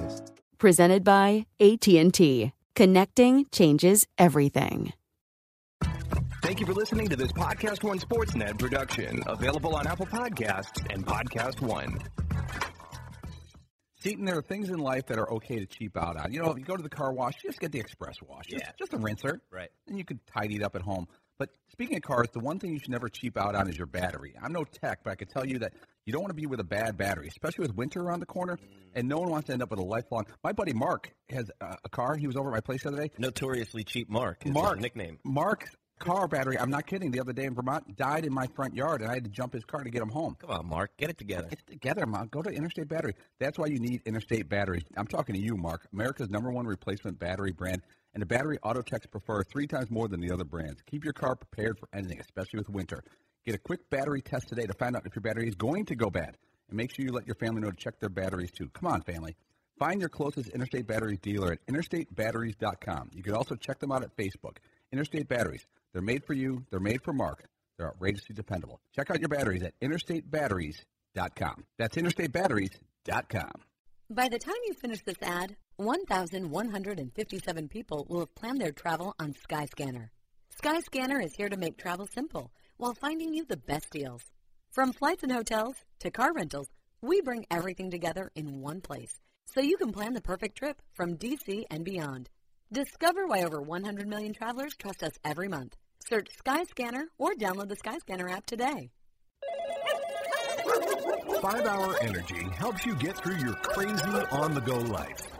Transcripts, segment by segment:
podcasts. Presented by AT&T. Connecting changes everything. Thank you for listening to this Podcast One Sportsnet production, available on Apple Podcasts and Podcast One. Seaton, there are things in life that are okay to cheap out on. You know, if you go to the car wash, just get the express wash. Just, Yeah. just a rinser. Right. And you can tidy it up at home. But speaking of cars, the one thing you should never cheap out on is your battery. I'm no tech, but I can tell you that you don't want to be with a bad battery, especially with winter around the corner. And no one wants to end up with a lifelong. My buddy Mark has uh, a car. He was over at my place the other day. Notoriously cheap Mark is Mark his nickname. Mark's car battery. I'm not kidding. The other day in Vermont, died in my front yard, and I had to jump his car to get him home. Come on, Mark, get it together. Get it together, Mom. Go to Interstate Battery. That's why you need Interstate Battery. I'm talking to you, Mark. America's number one replacement battery brand, and the battery auto techs prefer three times more than the other brands. Keep your car prepared for anything, especially with winter. Get a quick battery test today to find out if your battery is going to go bad, and make sure you let your family know to check their batteries too. Come on, family. Find your closest Interstate Batteries dealer at interstatebatteries.com. You can also check them out at Facebook. Interstate Batteries. They're made for you. They're made for Mark. They're outrageously dependable. Check out your batteries at interstatebatteries.com. That's interstatebatteries.com. By the time you finish this ad, 1,157 people will have planned their travel on Skyscanner. Skyscanner is here to make travel simple while finding you the best deals. From flights and hotels to car rentals, we bring everything together in one place so you can plan the perfect trip from DC and beyond. Discover why over 100 million travelers trust us every month. Search Skyscanner or download the Skyscanner app today. Five Hour Energy helps you get through your crazy on the go life.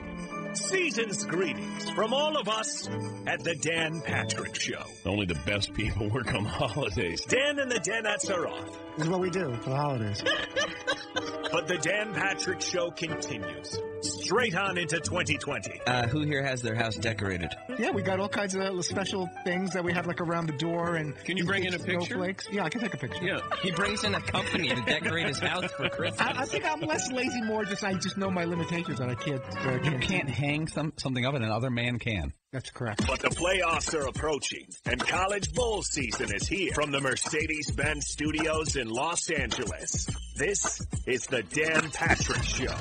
Season's greetings from all of us at the Dan Patrick Show. Only the best people work on the holidays. Dan and the Danettes are off, This is what we do for the holidays. but the Dan Patrick Show continues straight on into 2020. Uh, who here has their house decorated? Yeah, we got all kinds of special things that we have like around the door and. Can you bring in a picture? Snowflakes. Yeah, I can take a picture. Yeah. He brings in a company to decorate his house for Christmas. I, I think I'm less lazy, more just I just know my limitations and I can't. Uh, You can't hang some something up and another man can. That's correct. But the playoffs are approaching, and college bowl season is here. From the Mercedes-Benz Studios in Los Angeles, this is the Dan Patrick Show.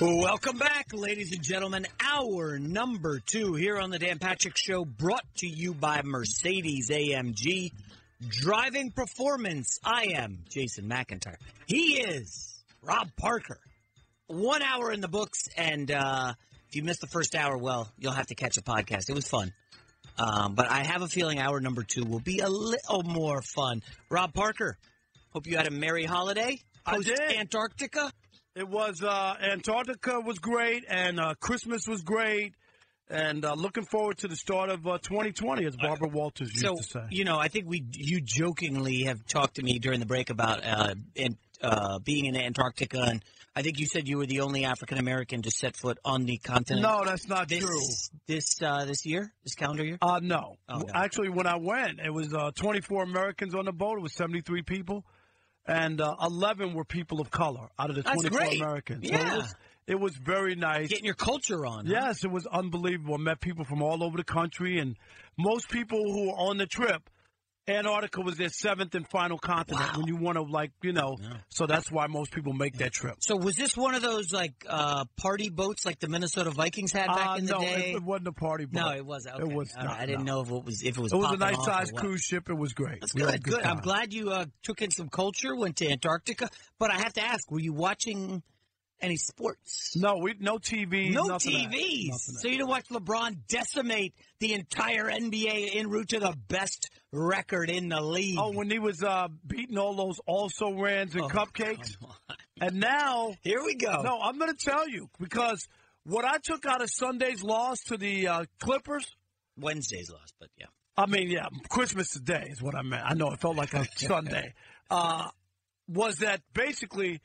Welcome back, ladies and gentlemen. Hour number two here on the Dan Patrick Show, brought to you by Mercedes AMG. Driving performance. I am Jason McIntyre. He is Rob Parker. One hour in the books, and uh, if you missed the first hour, well, you'll have to catch a podcast. It was fun. Um, but I have a feeling hour number two will be a little more fun. Rob Parker, hope you had a merry holiday. I Post did. Antarctica. It was uh, Antarctica was great, and uh, Christmas was great, and uh, looking forward to the start of uh, 2020, as Barbara Walters used So to say. you know, I think we you jokingly have talked to me during the break about uh, uh, being in Antarctica, and I think you said you were the only African American to set foot on the continent. No, that's not this, true. This uh, this year, this calendar year. Uh, no. Oh, no. Actually, when I went, it was uh, 24 Americans on the boat. It was 73 people, and uh, 11 were people of color out of the That's 24 great. Americans. So Yeah. it, was, it was very nice. Getting your culture on. huh? Yes, it was unbelievable. I met people from all over the country, and most people who were on the trip, Antarctica was their seventh and final continent. When you want to, like, you know, so that's why most people make that trip. So was this one of those like uh, party boats like the Minnesota Vikings had back Uh, in the no, day? It, it wasn't a party boat. No, it wasn't. It was All right. not, I didn't no. know if it was if it was. It was a nice sized cruise ship. It was great. That's We had good. Good. I'm glad you uh, took in some culture, went to Antarctica. But I have to ask, were you watching any sports? No, we no TV. No nothing of that. TVs. So you didn't watch LeBron decimate the entire NBA en route to the best record in the league. Oh, when he was uh, beating all those also rans and Oh, cupcakes. And now here we go. No, I'm going to tell you because what I took out of Sunday's loss to the uh, Clippers. Wednesday's loss, but yeah. I mean, yeah, Christmas today is what I meant. I know it felt like a Sunday. Uh, was that basically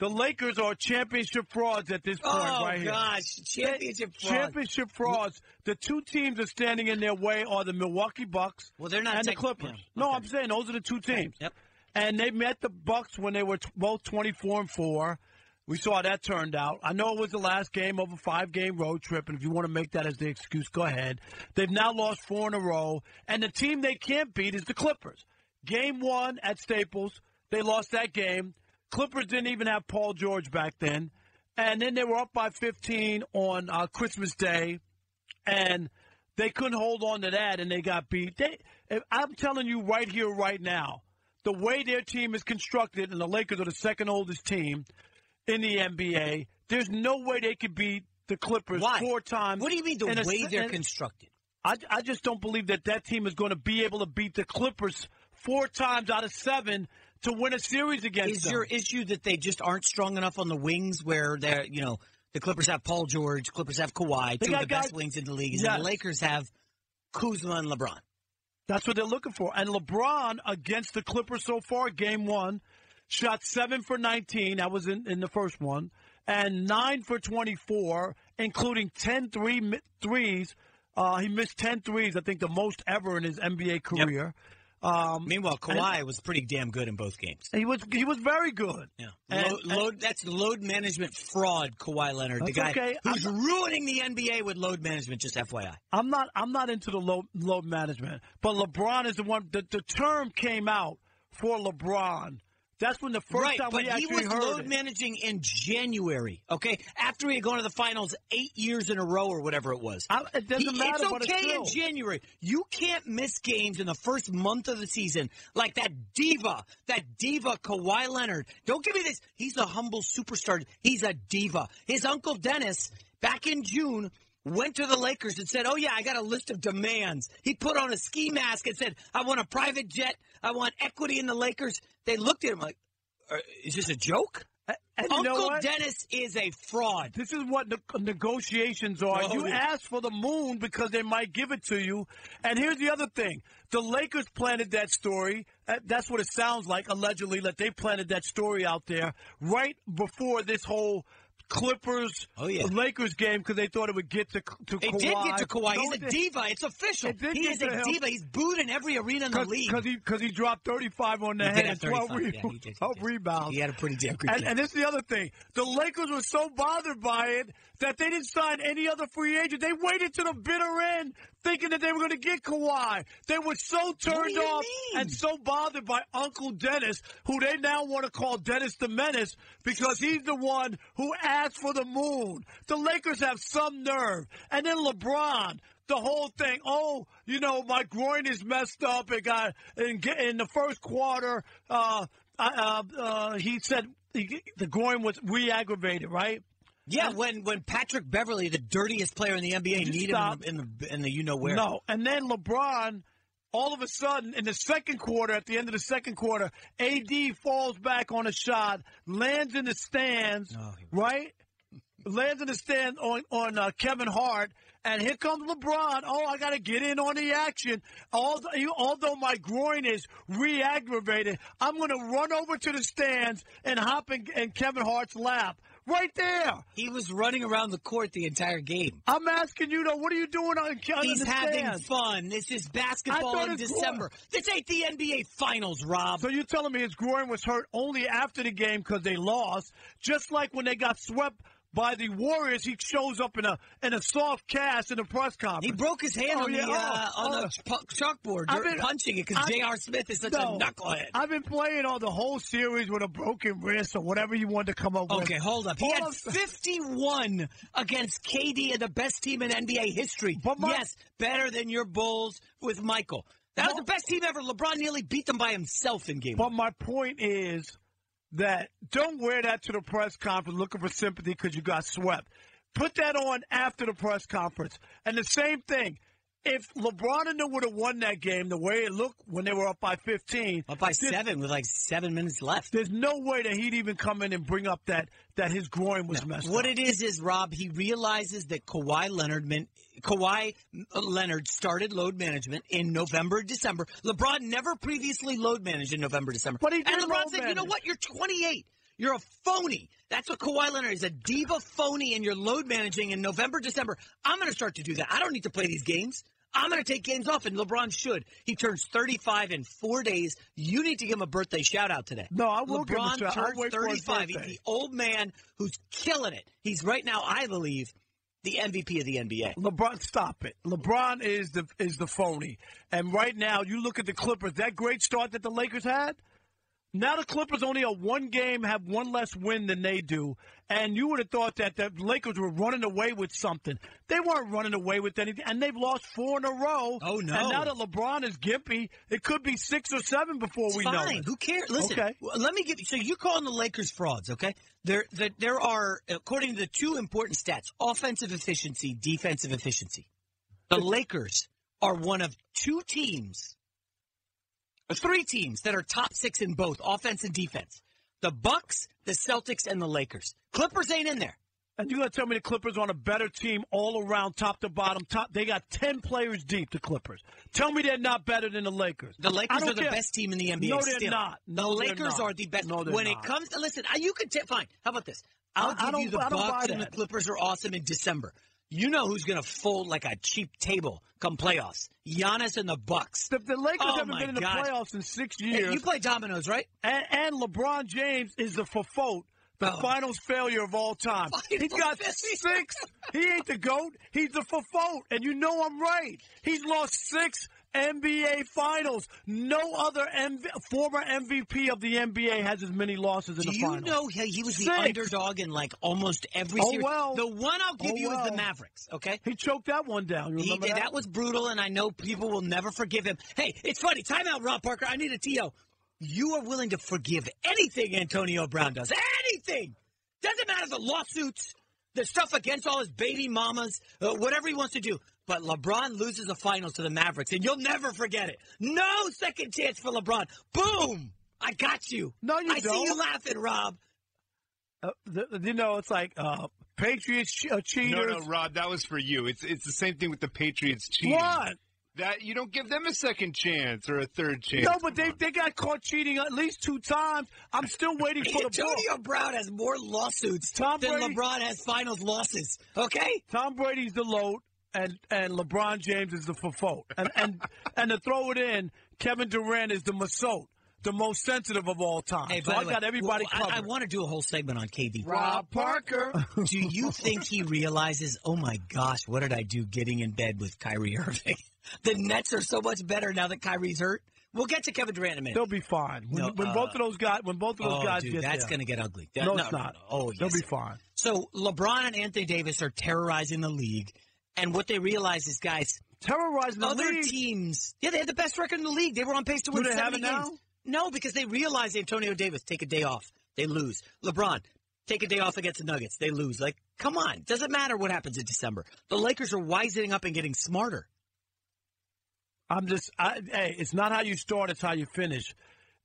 the Lakers are championship frauds at this point Oh, right here. Oh gosh, championship frauds. Championship frauds. The two teams that are standing in their way are the Milwaukee Bucks Well, they're not and the Clippers. yeah, No, I'm saying those are the two teams. Yep. And they met the Bucks when they were t- both 24 and 4. We saw how that turned out. I know it was the last game of a five game road trip, and if you want to make that as the excuse, go ahead. They've now lost four in a row, and the team they can't beat is the Clippers. Game one at Staples, they lost that game. Clippers didn't even have Paul George back then. And then they were up by 15 on uh, Christmas Day, and they couldn't hold on to that, and they got beat. They, I'm telling you right here, right now, the way their team is constructed, and the Lakers are the second oldest team in the NBA, there's no way they could beat the Clippers Why? four times. What do you mean the in a way they're constructed? I, I just don't believe that that team is going to be able to beat the Clippers four times out of seven to win a series against them. Is them. your issue that they just aren't strong enough on the wings where they're, you know, the Clippers have Paul George, Clippers have Kawhi, They two of the best wings in the league, and the Lakers have Kuzma and LeBron. That's what they're looking for. And LeBron against the Clippers so far, game one, shot seven for 19. That was in, in the first one. And nine for 24, including 10 three, threes. Uh, he missed 10 threes, I think the most ever in his NBA career. Um, Meanwhile, and- Kawhi was pretty damn good in both games. He was he was very good. Yeah. And- load, load, that's load management fraud, Kawhi Leonard, the guy okay. who's ruining the NBA with load management. Just FYI. I'm not I'm not into the load load management, but LeBron is the one. The, the term came out for LeBron. That's when the first right, time but he was load it. managing in January. Okay, after he had gone to the finals eight years in a row or whatever it was. it doesn't He- matter, It's but it's okay in January. You can't miss games in the first month of the season like that diva, that diva Kawhi Leonard. Don't give me this. He's a humble superstar. He's a diva. His uncle Dennis back in June. Went to the Lakers and said, "Oh yeah, I got a list of demands." He put on a ski mask and said, "I want a private jet. I want equity in the Lakers." They looked at him like, "Uh, "Is this a joke?" And you know Uncle? Dennis is a fraud. This is what the negotiations are. Oh, you yeah. ask for the moon because they might give it to you. And here's the other thing: the Lakers planted that story. That's what it sounds like, allegedly, that they planted that story out there right before this whole. Clippers, Oh, yeah. Lakers game because they thought it would get to to It Kawhi. did get to Kawhi. No, He's a diva. It's official. It He is a him. diva. He's booed in every arena in the league. because he because he dropped 35 on the He head and 12, re- Yeah, he did, he rebounds. He had a pretty damn good And, game. and this is the other thing. The Lakers were so bothered by it that they didn't sign any other free agent. They waited to the bitter end thinking that they were going to get Kawhi. They were so turned off mean? and so bothered by Uncle Dennis, who they now want to call Dennis the Menace because he's the one who asked for the moon. The Lakers have some nerve. And then LeBron, the whole thing. Oh, you know, my groin is messed up. It got in, in the first quarter. Uh, uh, uh, he said he, the groin was re-aggravated, right? Yeah, when when Patrick Beverley, the dirtiest player in the NBA, needed him in the in the you know where. No, and then LeBron, all of a sudden, in the second quarter, at the end of the second quarter, AD falls back on a shot, lands in the stands, right? Lands in the stand on on uh, Kevin Hart, and here comes LeBron. Oh, I got to get in on the action. Although, although my groin is re-aggravated, I'm going to run over to the stands and hop in, in Kevin Hart's lap. Right there. He was running around the court the entire game. I'm asking you, though, what are you doing on, on He's having stands? fun. This is basketball in December. This ain't the NBA Finals, Rob. So you're telling me his groin was hurt only after the game because they lost, just like when they got swept by the Warriors, he shows up in a in a soft cast in a press conference. He broke his hand Oh, on the uh, Oh, on oh. the ch- chalkboard, I've been- punching it because J.R. Smith is such No. a knucklehead. I've been playing all the whole series with a broken wrist or whatever you want to come up with. Okay, hold up. He All had I'm- 51 against KD and the best team in NBA history. my- yes, better than your Bulls with Michael. That was the best team ever. LeBron nearly beat them by himself in game. But my point is that don't wear that to the press conference looking for sympathy because you got swept. Put that on after the press conference. And the same thing. If LeBron and them would have won that game the way it looked when they were up by 15, Up by seven with like seven minutes left. There's no way that he'd even come in and bring up that that his groin was messed What up. What it is is Rob. He realizes that Kawhi Leonard meant Kawhi Leonard started load management in November, December. LeBron never previously load managed in November, December. But he and did LeBron load said, "You know what? You're 28. You're a phony. That's what Kawhi Leonard is. A diva phony, and you're load managing in November, December. I'm going to start to do that. I don't need to play these games." I'm going to take games off, and LeBron should. He turns 35 in four days. You need to give him a birthday shout out today. No, I will give him a shout- turns wait for his 35. He's the old man who's killing it. He's right now, I believe, the MVP of the NBA. LeBron, stop it. LeBron is the is the phony. And right now, you look at the Clippers. That great start that the Lakers had. Now the Clippers only a one game have one less win than they do, and you would have thought that the Lakers were running away with something. They weren't running away with anything, and they've lost four in a row. Oh, no. And now that LeBron is gimpy, it could be six or seven before It's we know fine. Who cares? Listen, Okay. let me give you. So you're calling the Lakers frauds? Okay. There, there, there are, according to the two important stats: offensive efficiency, defensive efficiency. The Lakers are one of two teams, three teams that are top six in both offense and defense. The Bucks, the Celtics, and the Lakers. Clippers ain't in there. And you're gonna tell me the Clippers on a better team all around, top to bottom. Top, they got ten players deep. The Clippers. Tell me they're not better than the Lakers. The Lakers are the care. best team in the NBA. No, they're still. not. The No, they're Lakers not. are the best. No, they're when not. it comes, to listen, you can take fine. How about this? I'll I- I give don't- you the I Bucks and the. Clippers are awesome in December. You know who's going to fold like a cheap table come playoffs? Giannis and the Bucks. The, the Lakers Oh, haven't been in the God. playoffs in six Hey, years. you play dominoes, right? and, and LeBron James is the fault, the Oh. finals failure of all time. He's got six. He ain't the goat. He's the fault, and you know I'm right. He's lost six NBA finals. No other MV, former MVP of the NBA has as many losses in Do the you know he, he was the underdog in like almost every Oh, series? well. The one I'll give Oh, you is the. Mavericks, okay? He choked that one down. You He that? That was brutal, and I know people will never forgive him. Hey, it's funny. Time out, Rob Parker. I need a TO. You are willing to forgive anything Antonio Brown does. Anything. Doesn't matter the lawsuits, the stuff against all his baby mamas, uh, whatever he wants to do. But LeBron loses the finals to the Mavericks, and you'll never forget it. No second chance for LeBron. Boom! I got you. No, you I see don't. you laughing, Rob. Uh, the, you know, it's like uh, Patriots che- uh, No, cheaters. no, Rob, that was for you. It's it's the same thing with the Patriots cheating. What? That you don't give them a second chance or a third chance. No, but they they got caught cheating at least two times. I'm still waiting for the book. Antonio Brown has more lawsuits Tom than Brady- LeBron has finals losses. Okay? Tom Brady's the load, and and LeBron James is the fault. And and and to throw it in, Kevin Durant is the masot, the most sensitive of all time. Hey, so I way, got everybody well, I- covered. I, want to do a whole segment on KD. Rob Parker. do you think he realizes, oh my gosh, what did I do getting in bed with Kyrie Irving? the Nets are so much better now that Kyrie's hurt. We'll get to Kevin Durant in a minute. They'll be fine when, No, when uh, both of those guys when both of those oh, guys dude, get that's going to get ugly. No, no, it's not. no. Oh, They'll yes. be fine. So LeBron and Anthony Davis are terrorizing the league, and what they realize is, guys, Terrorizing the other league. teams. Yeah, they had the best record in the league. They were on pace to Do win they have 70 it now? games. No, because they realize Antonio Davis take a day off, they lose. LeBron take a day off against the Nuggets, they lose. Like, come on, doesn't matter what happens in December. The Lakers are wisening up and getting smarter. I'm just, I, hey, it's not how you start, it's how you finish.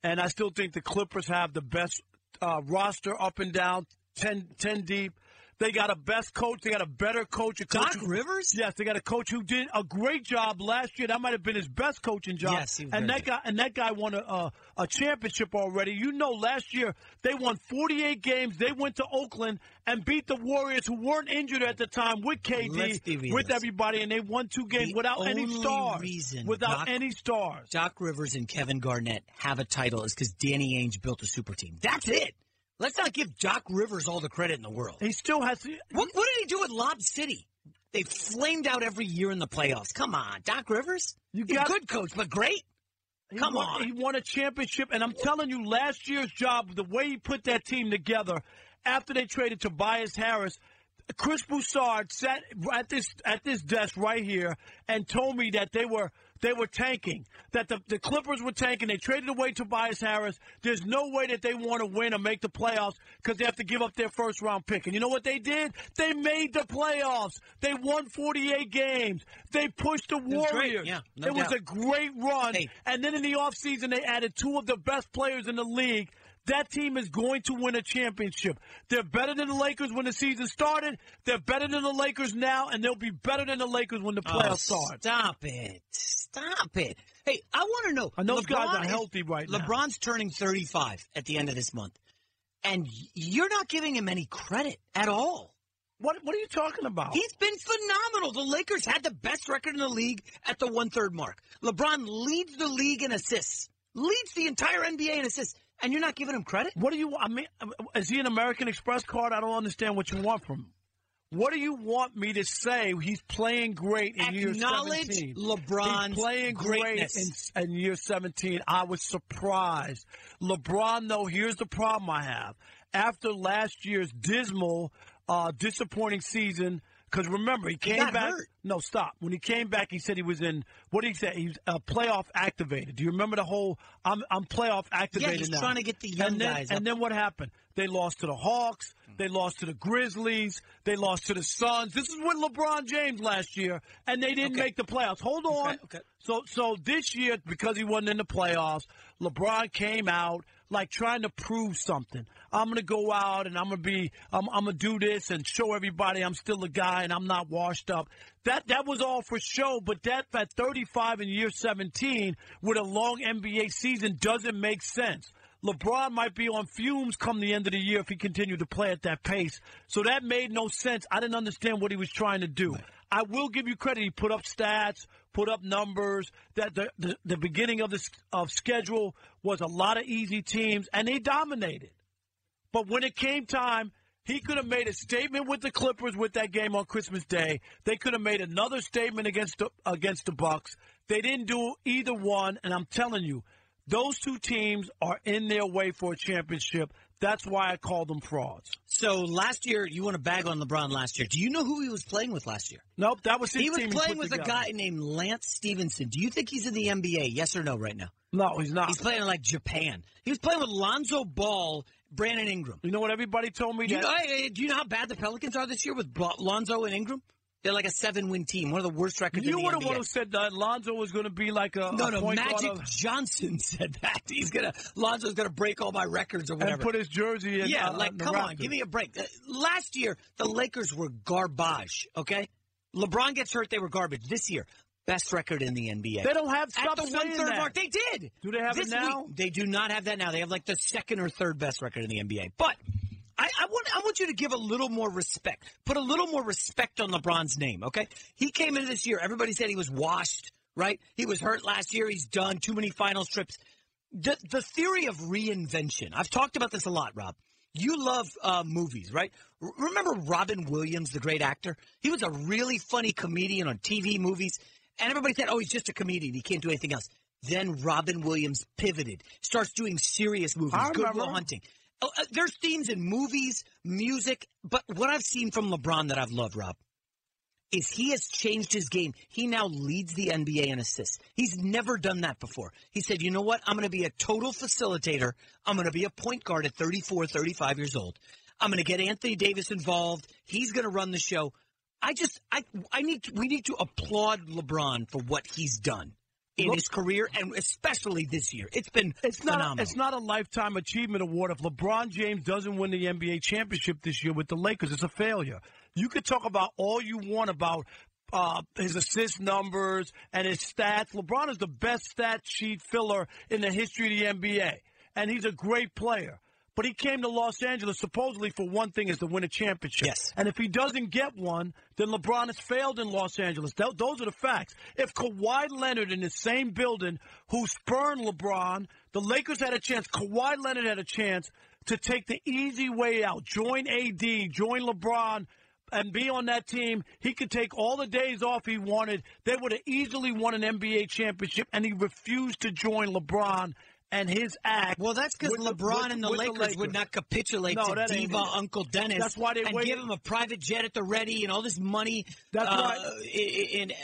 And I still think the Clippers have the best uh, roster up and down, 10, 10 deep. They got a best coach. They got a better coach. A coach Doc Rivers? Yes, they got a coach who did a great job last year. That might have been his best coaching job. Yes, he was and that guy and that guy won a, a a championship already. You know, last year they won 48 games. They went to Oakland and beat the Warriors, who weren't injured at the time, with KD, with everybody, and they won two games The without any stars. reason without Doc- any stars. Doc Rivers and Kevin Garnett have a title is because Danny Ainge built a super team. That's it. Let's not give Doc Rivers all the credit in the world. He still has. What, what did he do at Lob City? They flamed out every year in the playoffs. Come on, Doc Rivers. You He's a got- good coach, but great. Come won, on. He won a championship, and I'm telling you, last year's job, the way he put that team together after they traded Tobias Harris, Chris Broussard sat at this at this desk right here and told me that they were they were tanking, that the, the Clippers were tanking. They traded away Tobias Harris. There's no way that they want to win or make the playoffs because they have to give up their first round pick. And you know what they did? They made the playoffs. They won 48 games. They pushed the was great. Warriors. Yeah, no it was a great run. Hey. And then in the offseason, they added two of the best players in the league. That team is going to win a championship. They're better than the Lakers when the season started. They're better than the Lakers now, and they'll be better than the Lakers when the Oh, playoffs start. Stop it. Stop it. Hey, I want to know. And those guys are healthy right now. LeBron's turning 35 at the end of this month. And you're not giving him any credit at all. What What are you talking about? He's been phenomenal. The Lakers had the best record in the league at the one third mark. LeBron leads the league in assists, leads the entire NBA in assists, and you're not giving him credit? What do you? want? I mean, is he an American Express card? I don't understand what you want from him. What do you want me to say? He's playing great in year Acknowledge 17. LeBron's He's playing great greatness. in, in year 17. I was surprised. LeBron, though, here's the problem I have. After last year's dismal, uh, disappointing season, because remember, he He came got back. hurt. No, stop. When he came back, he said he was in. What did he say? He's uh, playoff activated. Do you remember the whole? I'm I'm playoff activated Yeah, he's now. trying to get the young and then, guys up. And then what happened? They lost to the Hawks. They lost to the Grizzlies. They lost to the Suns. This is with LeBron James last year, and they didn't Okay. make the playoffs. Hold on. okay. So so this year, because he wasn't in the playoffs, LeBron came out like trying to prove something. I'm gonna go out and I'm gonna be I'm, I'm gonna do this and show everybody I'm still a guy and I'm not washed up. That that was all for show, but that at 35 in year 17 with a long NBA season doesn't make sense. LeBron might be on fumes come the end of the year if he continued to play at that pace. So that made no sense. I didn't understand what he was trying to do. I will give you credit. He put up stats, put up numbers. That the, the, the beginning of the of schedule was a lot of easy teams, and they dominated. But when it came time, he could have made a statement with the Clippers with that game on Christmas Day. They could have made another statement against the, against the Bucks. They didn't do either one, and I'm telling you, those two teams are in their way for a championship. That's why I call them frauds. So last year, you want to bag on LeBron last year. Do you know who he was playing with last year? Nope, that was his He was playing put with a guy named Lance Stephenson. Do you think he's in the NBA? Yes or no right now? No, he's not. He's playing in like Japan. He was playing with Lonzo Ball, Brandon Ingram. You know what everybody told me? Do you, know, do you know how bad the Pelicans are this year with Lonzo and Ingram? They're like a seven-win team, one of the worst records You were the one who said that Lonzo was going to be like a, no, a no, Magic of- Johnson said that. He's gonna Lonzo's gonna break all my records or whatever. and put his jersey in. yeah, uh, like come on, give me a break. Uh, last year the Lakers were garbage. Okay, LeBron gets hurt, they were garbage. This year, best record in the NBA. They don't have at the one third mark. They did. Do they have this it now? Week, they do not have that now. They have like the second or third best record in the NBA. But I, I want I want you to give a little more respect. Put a little more respect on LeBron's name. Okay, he came into this year. Everybody said he was washed. Right? He was hurt last year. He's done too many finals trips. The the theory of reinvention. I've talked about this a lot, Rob. You love uh, movies, right? R- remember Robin Williams, the great actor? He was a really funny comedian on TV movies, and everybody said, "Oh, he's just a comedian. He can't do anything else." Then Robin Williams pivoted, starts doing serious movies, I Good Will. Hunting. Oh, uh, there's themes in movies, music, but what I've seen from LeBron that I've loved, Rob, is he has changed his game. He now leads the NBA in assists. He's never done that before. He said, you know what? I'm going to be a total facilitator. I'm going to be a point guard at 34, 35 years old. I'm going to get Anthony Davis involved. He's going to run the show. I just, I, I need, to, we need to applaud LeBron for what he's done in Look- his career and especially this year. It's been It's not. phenomenal. It's not a lifetime achievement award. If LeBron James doesn't win the NBA championship this year with the Lakers, it's a failure. You could talk about all you want about uh, his assist numbers and his stats. LeBron is the best stat sheet filler in the history of the NBA, and he's a great player. But he came to Los Angeles supposedly for one thing is to win a championship. Yes. And if he doesn't get one, then LeBron has failed in Los Angeles. Th- those are the facts. If Kawhi Leonard in the same building who spurned LeBron, the Lakers had a chance. Kawhi Leonard had a chance to take the easy way out. Join AD, join LeBron, and be on that team. He could take all the days off he wanted. They would have easily won an NBA championship, and he refused to join LeBron and his act. Well, that's because the- LeBron with- and the with Lakers, would not capitulate No, to diva. Uncle Dennis. That's why they and waited- give him a private jet at the ready and all this money. That's uh, right. In, in-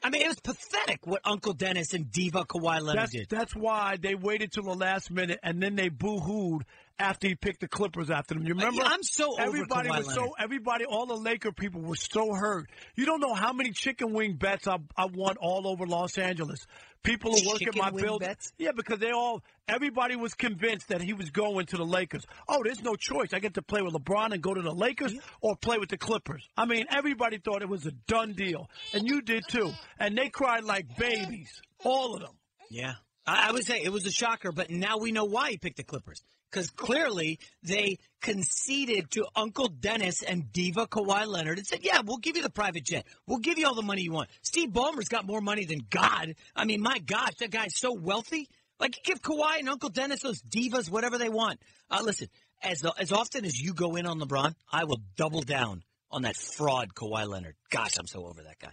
I mean, it was pathetic what Uncle Dennis and diva Kawhi Leonard That's, did. that's why they waited till the last minute and then they boo-hooed after he picked the Clippers after them. You remember? I'm so over everybody was so everybody, all the Laker people were so hurt. You don't know how many chicken wing bets I I won all over Los Angeles. People who work at Chicken my building. bets? Yeah, because they all everybody was convinced that he was going to the Lakers. Oh, there's no choice. I get to play with LeBron and go to the Lakers or play with the Clippers. I mean, everybody thought it was a done deal. And you did too. And they cried like babies. All of them. Yeah. I, I would say it was a shocker, but now we know why he picked the Clippers. Because clearly they conceded to Uncle Dennis and Diva Kawhi Leonard and said, Yeah, we'll give you the private jet. We'll give you all the money you want. Steve Ballmer's got more money than God. I mean, my gosh, that guy's so wealthy. Like, give Kawhi and Uncle Dennis those divas whatever they want. Uh, listen, as, as often as you go in on LeBron, I will double down on that fraud Kawhi Leonard. Gosh, I'm so over that guy.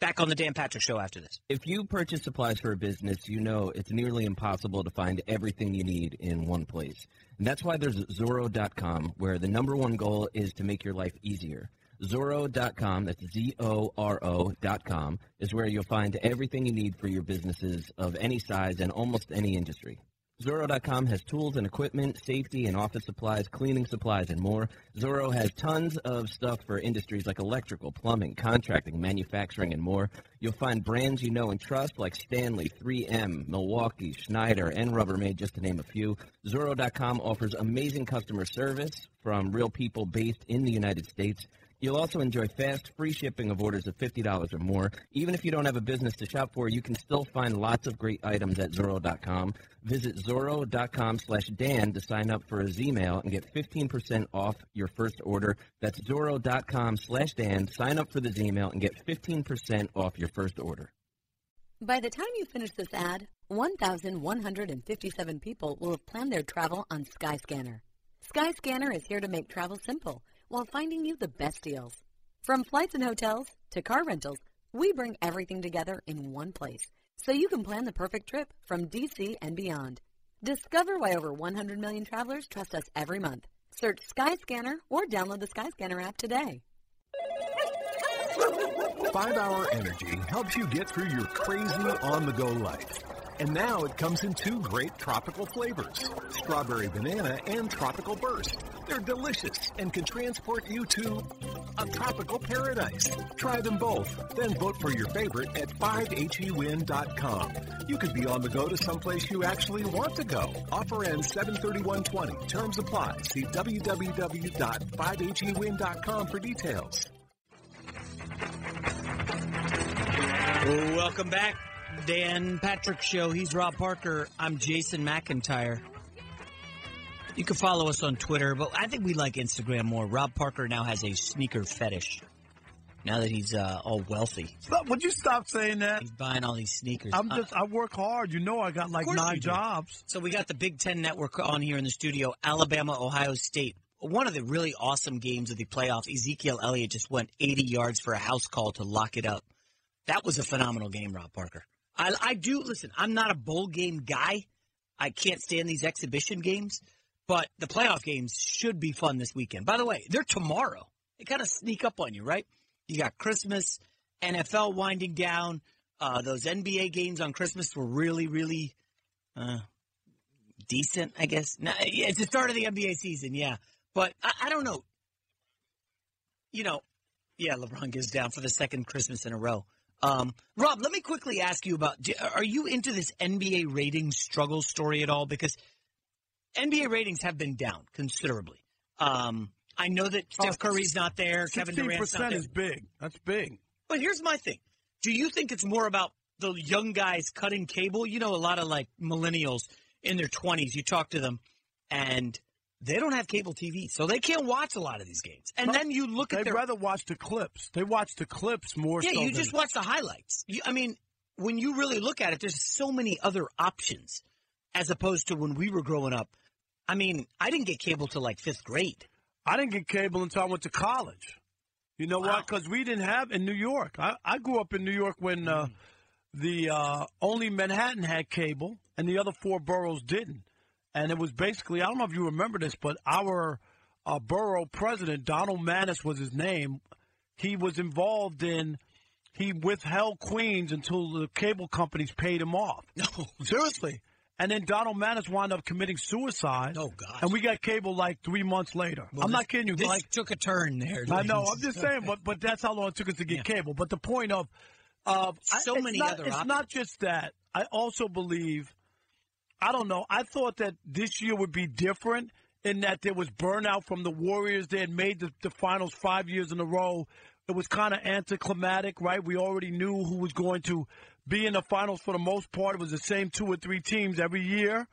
Back on the Dan Patrick Show after this. If you purchase supplies for a business, you know it's nearly impossible to find everything you need in one place. And that's why there's Zoro.com, where the number one goal is to make your life easier. Zoro.com, that's Z O R O.com, is where you'll find everything you need for your businesses of any size and almost any industry. Zoro.com has tools and equipment, safety and office supplies, cleaning supplies, and more. Zoro has tons of stuff for industries like electrical, plumbing, contracting, manufacturing, and more. You'll find brands you know and trust like Stanley, 3M, Milwaukee, Schneider, and Rubbermaid, just to name a few. Zoro.com offers amazing customer service from real people based in the United States. You'll also enjoy fast, free shipping of orders of $50 or more. Even if you don't have a business to shop for, you can still find lots of great items at Zoro.com. Visit Zoro.com slash Dan to sign up for a Z-Mail and get 15% off your first order. That's Zoro.com slash Dan. Sign up for the Z-Mail and get 15% off your first order. By the time you finish this ad, 1,157 people will have planned their travel on Skyscanner. Skyscanner is here to make travel simple while finding you the best deals. From flights and hotels to car rentals, we bring everything together in one place so you can plan the perfect trip from DC and beyond. Discover why over 100 million travelers trust us every month. Search Skyscanner or download the Skyscanner app today. Five Hour Energy helps you get through your crazy on the go life. And now it comes in two great tropical flavors strawberry banana and tropical burst. They're delicious and can transport you to a tropical paradise. Try them both, then vote for your favorite at 5hewin.com. You could be on the go to someplace you actually want to go. Offer ends 73120. Terms apply. See www.5hewin.com for details. Welcome back, Dan Patrick Show. He's Rob Parker. I'm Jason McIntyre. You can follow us on Twitter, but I think we like Instagram more. Rob Parker now has a sneaker fetish. Now that he's uh, all wealthy, Stop, would you stop saying that? he's buying all these sneakers. I'm just, I work hard. You know, I got like nine jobs. So we got the Big Ten Network on here in the studio. Alabama, Ohio State. One of the really awesome games of the playoff. Ezekiel Elliott just went 80 yards for a house call to lock it up. That was a phenomenal game, Rob Parker. I, I do listen. I'm not a bowl game guy. I can't stand these exhibition games, but the playoff games should be fun this weekend. By the way, they're tomorrow. They kind of sneak up on you, right? You got Christmas, NFL winding down. Uh, those NBA games on Christmas were really, really uh, decent, I guess. It's the start of the NBA season, yeah. But I, I don't know. You know, yeah, LeBron goes down for the second Christmas in a row. Um, Rob, let me quickly ask you about: Are you into this NBA ratings struggle story at all? Because NBA ratings have been down considerably. Um, I know that Steph Curry's not there, Kevin Durant's not there. is big. That's big. But here's my thing: Do you think it's more about the young guys cutting cable? You know, a lot of like millennials in their 20s. You talk to them, and they don't have cable TV, so they can't watch a lot of these games. And No, then you look at They'd their rather watch the clips. They watch the clips more. yeah, so you than- just watch the highlights. You, I mean, when you really look at it, there's so many other options as opposed to when we were growing up. I mean, I didn't get cable till like fifth grade. I didn't get cable until I went to college. You know why? Because we didn't have in New York. I, I grew up in New York when uh, the uh, only Manhattan had cable and the other four boroughs didn't. And it was basically I don't know if you remember this, but our uh, borough president Donald Manes was his name. He was involved in. He withheld Queens until the cable companies paid him off. No, seriously. And then Donald Manes wound up committing suicide. Oh God! And we got cable like three months later. Well, I'm this- not kidding you. this like took a turn there. I know. I'm just saying, but but that's how long it took us to get cable. But the point of of So it's many not, other It's options. not just that. I also believe. I don't know. I thought that this year would be different in that there was burnout from the Warriors. They had made the, the finals five years in a row. It was kind of anticlimactic, right? We already knew who was going to be in the finals for the most part. It was the same two or three teams every year.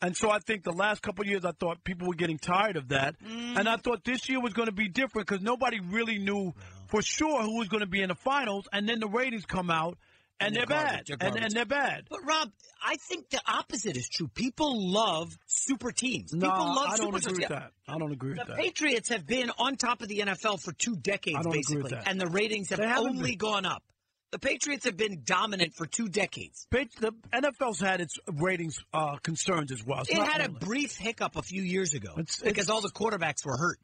And so I think the last couple of years, I thought people were getting tired of that. Mm. And I thought this year was going to be different because nobody really knew for sure who was going to be in the finals. And then the ratings come out, and, And they're, they're bad. They're and, and they're bad. But Rob, I think the opposite is true. People love super teams. No, People love I don't super agree with that. I don't agree with that. The. Patriots have been on top of the NFL for two decades, I don't agree basically, and the ratings have only been. gone up. The Patriots have been dominant for two decades. The NFL's had its ratings uh, concerns as well. It's It had a brief hiccup a few years ago It's- because it's- all the quarterbacks were hurt.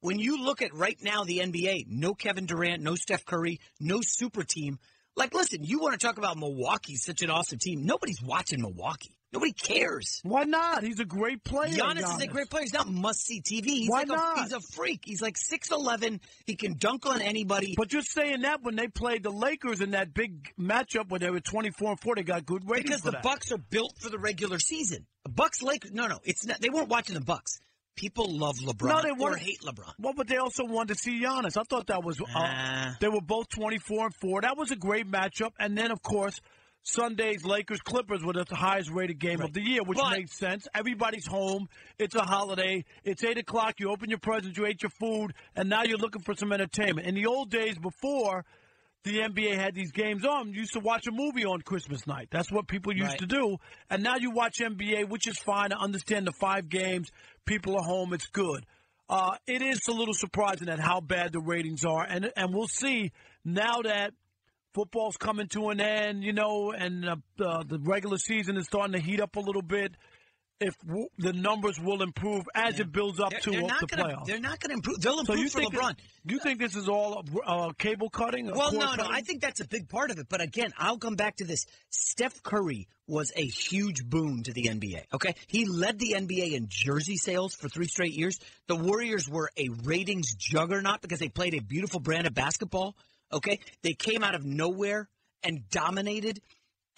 When you look at right now the NBA, no Kevin Durant, no Steph Curry, no super team. Like, listen, you want to talk about Milwaukee, such an awesome team. Nobody's watching Milwaukee. Nobody cares. Why not? He's a great player. Giannis, is a great player. He's not must see TV. He's Why like not? A, he's a freak. He's like six eleven. He can dunk on anybody. But you're saying that when they played the Lakers in that big matchup where they were 24 and 4, they got good ratings because the that. Bucks are built for the regular season. Bucks Lakers. No, no, it's not. They weren't watching the Bucks. People love LeBron No, they or wanted- hate LeBron. Well, but they also wanted to see Giannis. I thought that was. Uh, Nah. they were both 24 and 4. That was a great matchup. And then, of course, Sunday's Lakers Clippers were the highest rated game of the year, which But- made sense. Everybody's home. It's a holiday. It's 8 o'clock. You open your presents, you ate your food, and now you're looking for some entertainment. In the old days before the NBA had these games on, you used to watch a movie on Christmas night. That's what people used Right. to do. And now you watch NBA, which is fine. I understand the five games. People are home. It's good. Uh, it is a little surprising at how bad the ratings are, and and we'll see now that football's coming to an end, you know, and uh, uh, the regular season is starting to heat up a little bit. If w- the numbers will improve as it builds up They're, to they're uh, the gonna, playoffs. They're not going to improve. They'll so you for think LeBron. you think this is all uh, cable cutting? Well, no, no. I think that's a big part of it. But again, I'll come back to this. Steph Curry was a huge boon to the NBA. Okay, he led the NBA in jersey sales for three straight years. The Warriors were a ratings juggernaut because they played a beautiful brand of basketball. Okay, they came out of nowhere and dominated.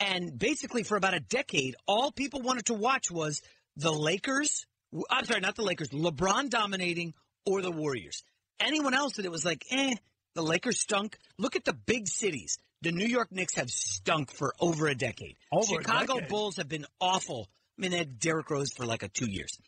And basically, for about a decade, all people wanted to watch was the Lakers. I'm sorry, not the Lakers. LeBron dominating or the Warriors. Anyone else that it was like, eh, the Lakers stunk. Look at the big cities. The New York Knicks have stunk for over a decade. Over a Chicago decade. Bulls have been awful. I mean, they had Derrick Rose for like a two years.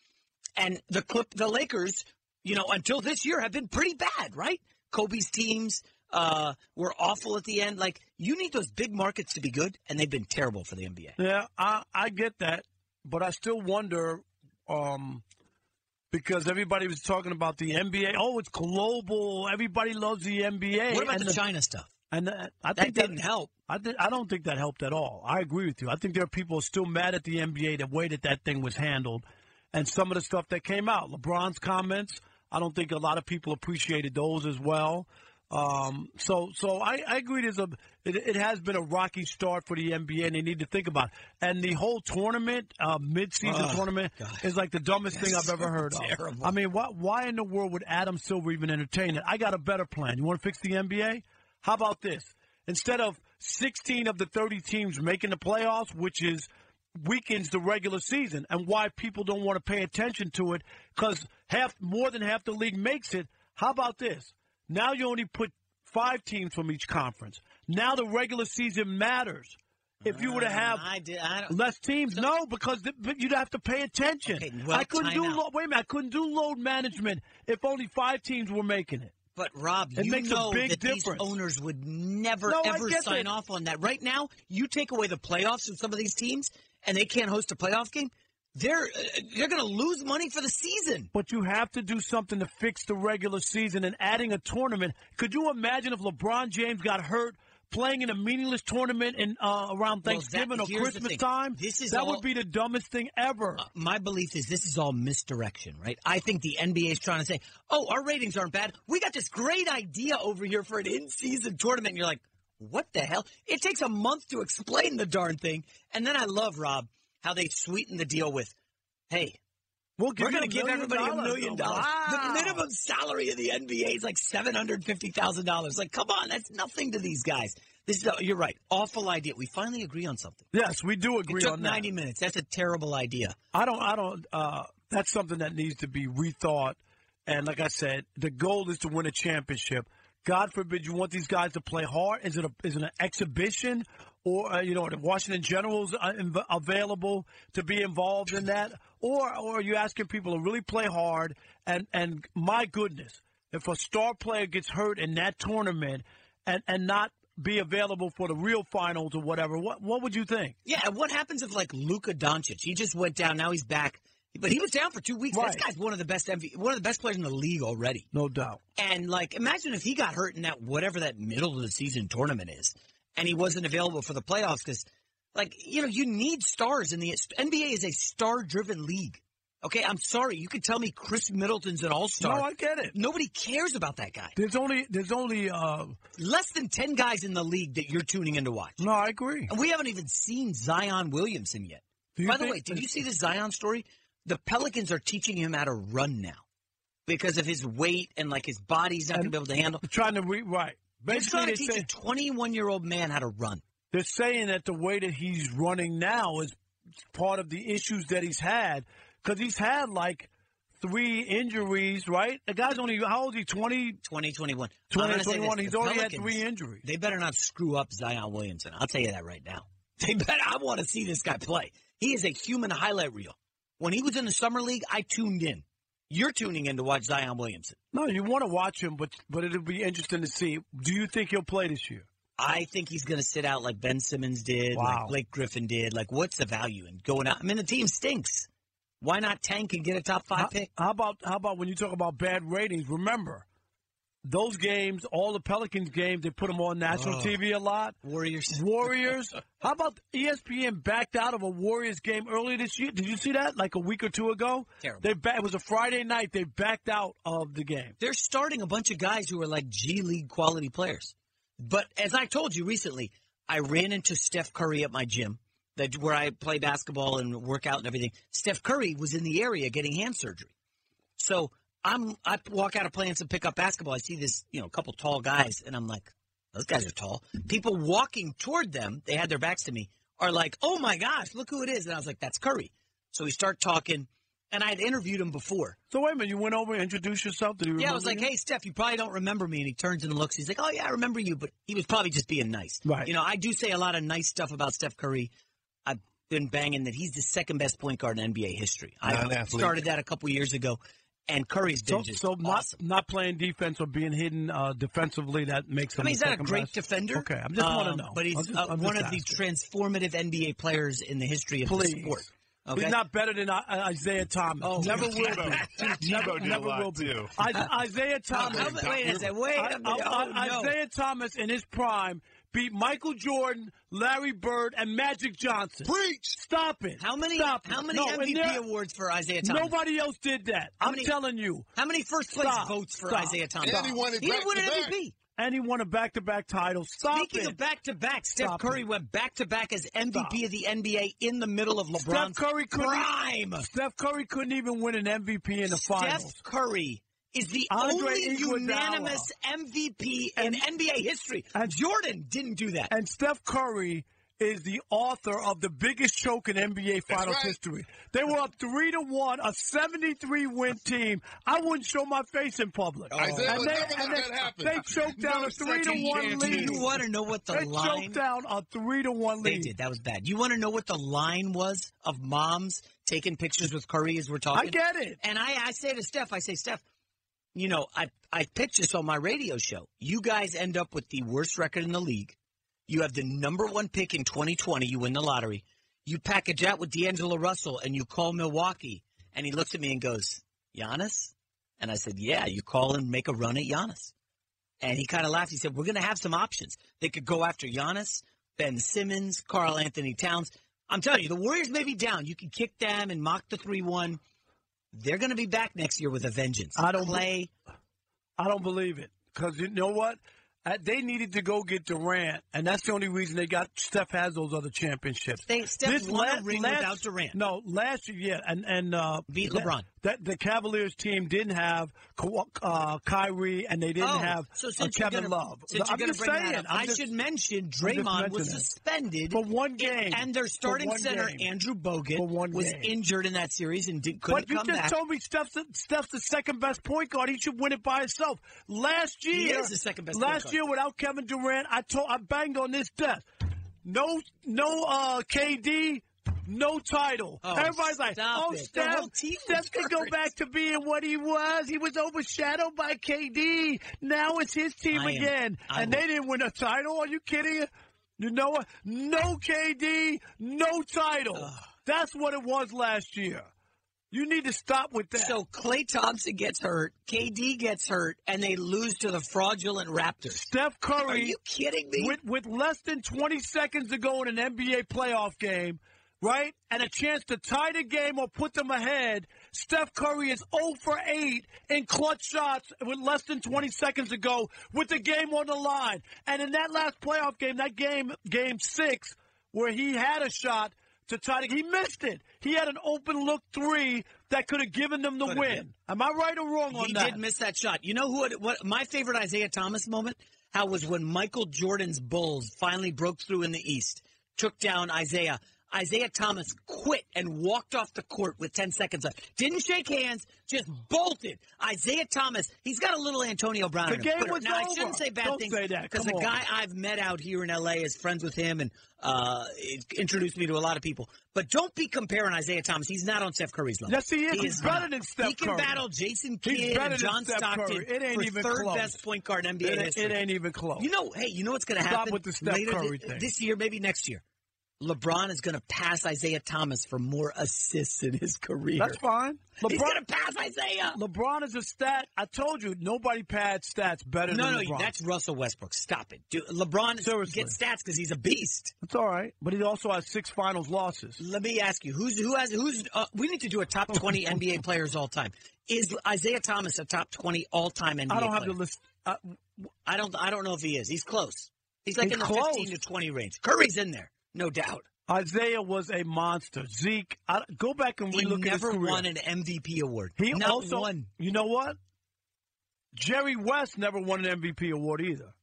And the clip, the Lakers, you know, until this year have been pretty bad, right? Kobe's teams uh, were awful at the end. Like, you need those big markets to be good, and they've been terrible for the NBA. Yeah, I, I get that, but I still wonder um, because everybody was talking about the NBA. Oh, it's global. Everybody loves the NBA. What about And the China stuff? And uh, I That think didn't help. I, did, I don't think that helped at all. I agree with you. I think there are people still mad at the NBA the way that that thing was handled, and some of the stuff that came out. LeBron's comments. I don't think a lot of people appreciated those as well. Um, so, so I, I agree. There's a it, it has been a rocky start for the NBA, and they need to think about. It. And the whole tournament, uh, mid-season Oh, tournament, is like the dumbest thing I've ever heard of. I mean, why, why in the world would Adam Silver even entertain it? I got a better plan. You want to fix the NBA? How about this? Instead of 16 of the 30 teams making the playoffs, which is weakens the regular season, and why people don't want to pay attention to it because half more than half the league makes it. How about this? Now you only put five teams from each conference. Now the regular season matters. If you were to uh, have I did. I don't, less teams, no, because th- but you'd have to pay attention. Okay, well, I couldn't do lo- wait a minute. I couldn't do load management if only five teams were making it. But Rob, It you makes a know big that difference. these owners would never No, ever sign off on that. Right now, you take away the playoffs from some of these teams, and they can't host a playoff game. They're uh, they're going to lose money for the season. But you have to do something to fix the regular season and adding a tournament. Could you imagine if LeBron James got hurt playing in a meaningless tournament in uh, around Well, Thanksgiving that- or Christmas time? This is that all- would be the dumbest thing ever. My belief is this is all misdirection, right? I think the NBA is trying to say, "Oh, our ratings aren't bad. We got this great idea over here for an in-season tournament." And you're like, "What the hell?" It takes a month to explain the darn thing, and then I love Rob how they sweeten the deal with, "Hey, We'll give we're going to give everybody a million dollars. Wow. The minimum salary of the NBA is like seven hundred fifty thousand dollars. Like, come on, that's nothing to these guys. This is a, you're right. Awful idea. We finally agree on something. Yes, we do agree it took on that. ninety minutes. That's a terrible idea. I don't. I don't. Uh, that's something that needs to be rethought. And like I said, the goal is to win a championship. God forbid you want these guys to play hard. Is it a, is it an exhibition, or uh, you know the Washington Generals inv- available to be involved in that, or or are you asking people to really play hard? And and my goodness, if a star player gets hurt in that tournament and and not be available for the real finals or whatever, what what would you think? Yeah, and what happens if like Luka Doncic? He just went down. Now he's back, but he was down for two weeks. Right. This guy's one of the best MV, one of the best players in the league already. No doubt. And like, imagine if he got hurt in that whatever that middle of the season tournament is, and he wasn't available for the playoffs because, like, you know, you need stars in the NBA is a star-driven league. Okay, I'm sorry. You could tell me Khris Middleton's an all-star. No, I get it. Nobody cares about that guy. There's only there's only uh Less than ten guys in the league that you're tuning in to watch. no, I agree. And we haven't even seen Zion Williamson yet. By the way, did you see the Zion story? The Pelicans are teaching him how to run now because of his weight and like his body's not going to be able to handle. Trying to re right. They're Basically, trying to they teach say, a 21 year old man how to run. they're saying that the way that he's running now is part of the issues that he's had because he's had like three injuries. Right? The guy's only how old is he? 20, 20, 21. 20, I'm gonna say 21. this, He's already had three injuries. They better not screw up Zion Williamson. I'll tell you that right now. They better. I want to see this guy play. He is a human highlight reel. When he was in the summer league, I tuned in. You're tuning in to watch Zion Williamson. No, you want to watch him, but but it'll be interesting to see. Do you think he'll play this year? I think he's going to sit out like Ben Simmons did, like Wow. Blake Griffin did. Like, what's the value in going out? I mean, the team stinks. Why not tank and get a top five How, pick? how about how about when you talk about bad ratings? Remember, those games, all the Pelicans games, they put them on national Oh. TV a lot. Warriors. Warriors. How about ESPN backed out of a Warriors game earlier this year? Did you see that? Like a week or two ago. Terrible. They ba- it was a Friday night. They backed out of the game. They're starting a bunch of guys who are like G League quality players. But as I told you recently, I ran into Steph Curry at my gym, that where I play basketball and work out and everything. Steph Curry was in the area getting hand surgery. So I'm I walk out of plants and pick up basketball. I see this, you know, a couple tall guys, and I'm like, those guys are tall. People walking toward them, they had their backs to me, are like, oh my gosh, look who it is. And I was like, that's Curry. So we start talking, and I had interviewed him before. So wait a minute, you went over and introduced yourself. Did he Yeah, I was like, you? hey, Steph, you probably don't remember me. And he turns and looks. He's like, oh, yeah, I remember you. But he was probably just being nice. Right. You know, I do say a lot of nice stuff about Steph Curry. I've been banging that he's the second best point guard in NBA history. I started that a couple years ago. And Curry's So, been just so not awesome. not playing defense or being hidden uh, defensively that makes him. I mean, he's not a great best. defender. Okay, I just want to um, know. But he's just- uh, one of the transformative NBA players in the history of Please. the sport. Okay? He's not better than uh, Isaiah Thomas. Oh, never will be. Never never will be. too. I, Isaiah Thomas. wait a second, wait a I- I- Oh, I- Isaiah Thomas in his prime beat Michael Jordan, Larry Bird, and Magic Johnson. Preach. Stop it. How many Stop how it. many No, MVP there- awards for Isaiah Thomas? Nobody else did that. How I'm many- telling you. How many first place Stop. votes for Stop. Isaiah Thomas? And he won it didn't win an back-to-back. MVP. And he won a back-to-back title. Stop Speaking it. of back to back, Steph Stop Curry it. went back to back as MVP Stop. of the NBA in the middle of Steph LeBron's Curry couldn't. prime. Steph Curry couldn't even win an MVP in the finals. Steph Curry is the Andre only Iguodala. unanimous MVP in NBA history. And Jordan didn't do that. And Steph Curry is the author of the biggest choke in NBA Finals history. They were up three to one, a seventy-three win team. I wouldn't show my face in public. Isaiah and they, and they, they choked down No a three to one lead. You wanna know what the they line- They choked down a three to one lead. They did. That was bad. You want to know what the line was of moms taking pictures with Curry as we're talking? I get it. And I, I say to Steph, I say, Steph, you know, I, I pitched this on my radio show. You guys end up with the worst record in the league. You have the number one pick in 2020. You win the lottery. You package that with D'Angelo Russell and you call Milwaukee. And he looks at me and goes, Giannis? And I said, yeah, you call and make a run at Giannis. And he kind of laughed. He said, we're going to have some options. They could go after Giannis, Ben Simmons, Karl-Anthony Towns. I'm telling you, the Warriors may be down. You can kick them and mock the 3 1. They're going to be back next year with a vengeance. I don't Klay. I don't believe it because you know what? Uh, They needed to go get Durant, and that's the only reason they got. Steph has those other championships. They, Steph won a ring without Durant. No, last year, yeah, and and uh, Beat LeBron. That, the Cavaliers team didn't have uh, Kyrie, and they didn't Oh, have so uh, Kevin gonna- Love. Since I'm just saying. up, I'm I just- should mention Draymond was suspended for one game, and their starting center game. Andrew Bogut was injured in that series and did, couldn't come back. But you just back. told me Steph's the, Steph's the second best point guard. He should win it by himself. Last year, He is the second best point Last year, without Kevin Durant, I told I banged on this desk. No, no, uh, KD. No title. Oh, Everybody's like, "Oh, it. Steph, Steph can go back to being what he was. He was overshadowed by KD. Now it's his team I again, I and will- they didn't win a title. Are you kidding? You know what? No KD, no title. That's what it was last year. You need to stop with that. So Klay Thompson gets hurt, KD gets hurt, and they lose to the fraudulent Raptors. Steph Curry. Are you kidding me? With, with less than 20 seconds to go in an NBA playoff game, right? And a chance to tie the game or put them ahead, Steph Curry is 0 for 8 in clutch shots with less than 20 seconds to go with the game on the line. And in that last playoff game, that game, game six, where he had a shot to tie the, he missed it. He had an open look three that could have given them the Could've win. Am I right or wrong on he that? He did miss that shot. You know who? It, what my favorite Isaiah Thomas moment? How was when Michael Jordan's Bulls finally broke through in the East, took down Isaiah. Isaiah Thomas quit and walked off the court with 10 seconds left. Didn't shake hands, just bolted. Isaiah Thomas, he's got a little Antonio Brown. The game was now, I shouldn't say bad Don't things because the on. guy I've met out here in LA is friends with him and uh, introduced me to a lot of people. But don't be comparing Isaiah Thomas. He's not on Steph Curry's level. Yes, he is. He's better not. than Steph Curry. He can Curry. battle Jason Kidd and John Stockton Curry. It ain't for even third close. best point guard in NBA It history. it ain't even close. You know, hey, you know what's going to Stop happen with the Steph later Curry thi- thing. this year, maybe next year. LeBron is going to pass Isaiah Thomas for more assists in his career. That's fine. He's going to pass Isaiah. LeBron is a stat. I told you, nobody pads stats better No, than no, LeBron. that's Russell Westbrook. Stop it. Dude, LeBron Seriously. gets stats because he's a beast. That's all right, but he also has six finals losses. Let me ask you, who's who has who's? Uh, we need to do a top twenty NBA players all time. Is Isaiah Thomas a top twenty all time NBA? I don't have player? the list. Uh, I don't. I don't know if he is. He's close. He's like He's in the close. fifteen to twenty range. Curry's in there, no doubt. Isaiah was a monster. Zeke, I, go back and relook at his never won an MVP award. He Not also, one. you know what? Jerry West never won an MVP award either.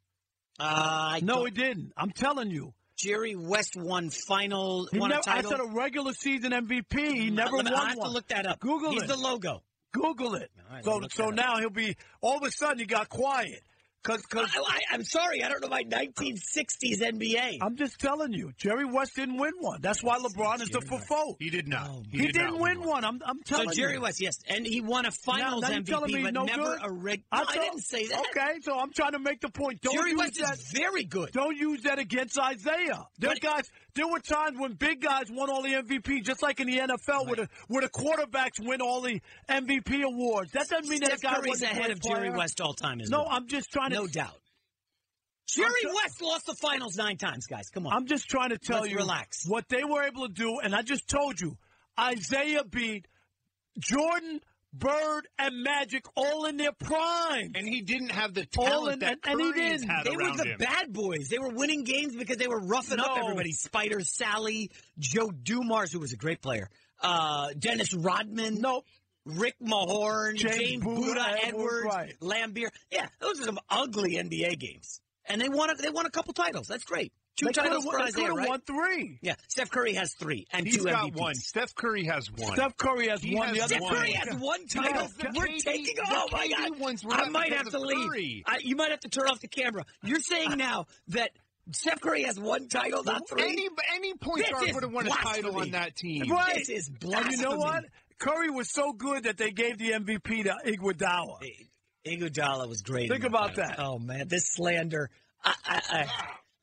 Uh, no, he didn't. I'm telling you. Jerry West won final. He won never, I said a regular season MVP. He never me- won I have one. to look that up. Google He's it. the logo. Google it. Right, so so up. now he'll be all of a sudden he got quiet because I, I, am sorry, I don't know my 1960s NBA. I'm just telling you, Jerry West didn't win one. That's why LeBron is the fofo. He did not. Oh, he, did didn't not win one. I'm, I'm telling you. So Jerry you. West, yes, and he won a Finals now, now telling MVP, me but no never good? a rig. No, I, tell- didn't say that. Okay, so I'm trying to make the point. Don't Jerry use West that. is very good. Don't use that against Isaiah. There But- guys, there were times when big guys won all the MVP, just like in the NFL, where the where the quarterbacks win all the MVP awards. That doesn't mean Steph that guy Curry's wasn't ahead of Jerry player. West all time. No, he? I'm just trying to. no doubt. Jerry West lost the finals nine times, guys. Come on. I'm just trying to tell Let's you relax. what they were able to do, and I just told you, Isaiah beat Jordan, Bird and Magic all in their prime. And he didn't have the All talent in- that and- and he didn't. They were the him. bad boys. They were winning games because they were roughing up everybody. Spider Salley, Joe Dumars, who was a great player, uh, Dennis Rodman. Nope. Rick Mahorn, James James, Buddha Buddha, Edwards, right. Laimbeer. Yeah, those are some ugly NBA games. And they won a, they won a couple titles. That's great. Two They titles could've for won- they Isaiah, right? won three. Yeah, Steph Curry has three and He's two got MVPs. one. Steph Curry has one. Steph Curry has He one. has the other Steph one. Curry has one title. The We're KD taking. the Oh my God! ones I might have to leave. I, you might have to turn off the camera. You're saying now that Steph Curry has one title, not three. Any any point This guard is would have won a title on that team. Right. This is And blasphemy. you know what? Curry was so good that they gave the MVP to Iguodala. Iguodala was great. Think about finals. that. Oh man, this slander. I, I, I,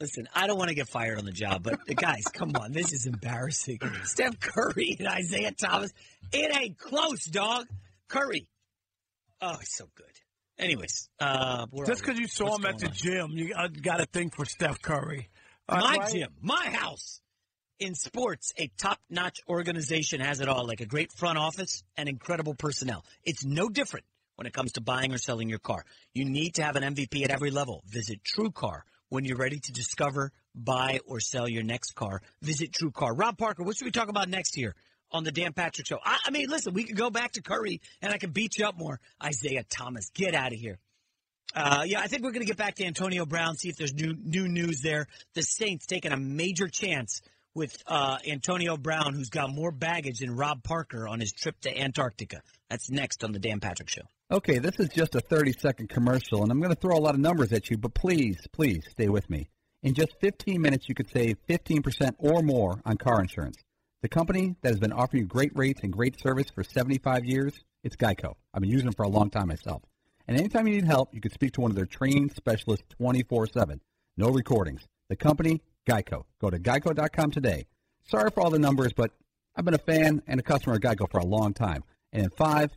listen, I don't want to get fired on the job, but guys, come on, this is embarrassing. Steph Curry and Isaiah Thomas. It ain't close, dog. Curry. Oh, he's so good. Anyways, uh, Just because you saw What's him at the on? gym, you got a thing for Steph Curry. Uh, my right? gym, my house. In sports, a top-notch organization has it all, like a great front office and incredible personnel. It's no different when it comes to buying or selling your car. You need to have an MVP at every level. Visit TrueCar when you're ready to discover, buy, or sell your next car. Visit TrueCar. Rob Parker, what should we talk about next year on the Dan Patrick Show? I, I mean, listen, we could go back to Curry and I can beat you up more. Isaiah Thomas, get out of here. Uh, yeah, I think we're going to get back to Antonio Brown, see if there's new new news there. The Saints taking a major chance with uh, Antonio Brown, who's got more baggage than Rob Parker on his trip to Antarctica. That's next on the Dan Patrick Show. Okay, this is just a 30 second commercial, and I'm going to throw a lot of numbers at you, but please, please stay with me. In just 15 minutes, you could save 15% or more on car insurance. The company that has been offering you great rates and great service for 75 years, it's Geico. I've been using them for a long time myself. And anytime you need help, you can speak to one of their trained specialists 24 7. No recordings. The company, Geico. Go to geico.com today. Sorry for all the numbers, but I've been a fan and a customer of Geico for a long time. And in five,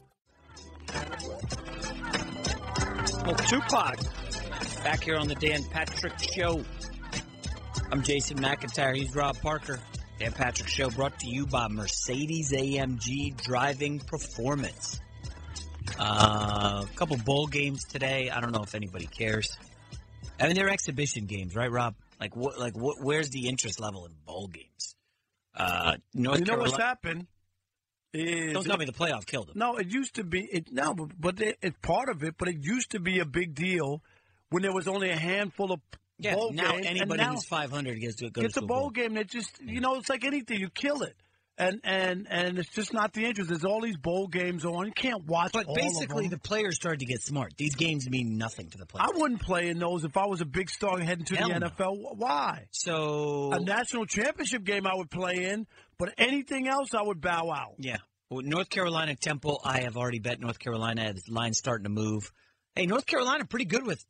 Well, Tupac, back here on the Dan Patrick Show. I'm Jason McIntyre. He's Rob Parker. Dan Patrick Show brought to you by Mercedes AMG Driving Performance. Uh, a couple bowl games today. I don't know if anybody cares. I mean, they're exhibition games, right, Rob? Like, what? Like, what? Where's the interest level in bowl games? Uh, North you know Carolina. what's happened? Is Don't tell me the playoff killed them. No, it used to be. It, no, but, it, it's part of it. But it used to be a big deal when there was only a handful of Yeah, bowl now games. anybody now who's 500 gets to go It's to a a bowl game that just you know it's like anything you kill it. And and and it's just not the interest. There's all these bowl games on. You can't watch. But all basically, the players started to get smart. These games mean nothing to the players. I wouldn't play in those if I was a big star heading to Hell the no. NFL. Why? So A national championship game I would play in, but anything else I would bow out. Yeah. Well, North Carolina Temple, I have already bet North Carolina. The line's starting to move. Hey, North Carolina pretty good with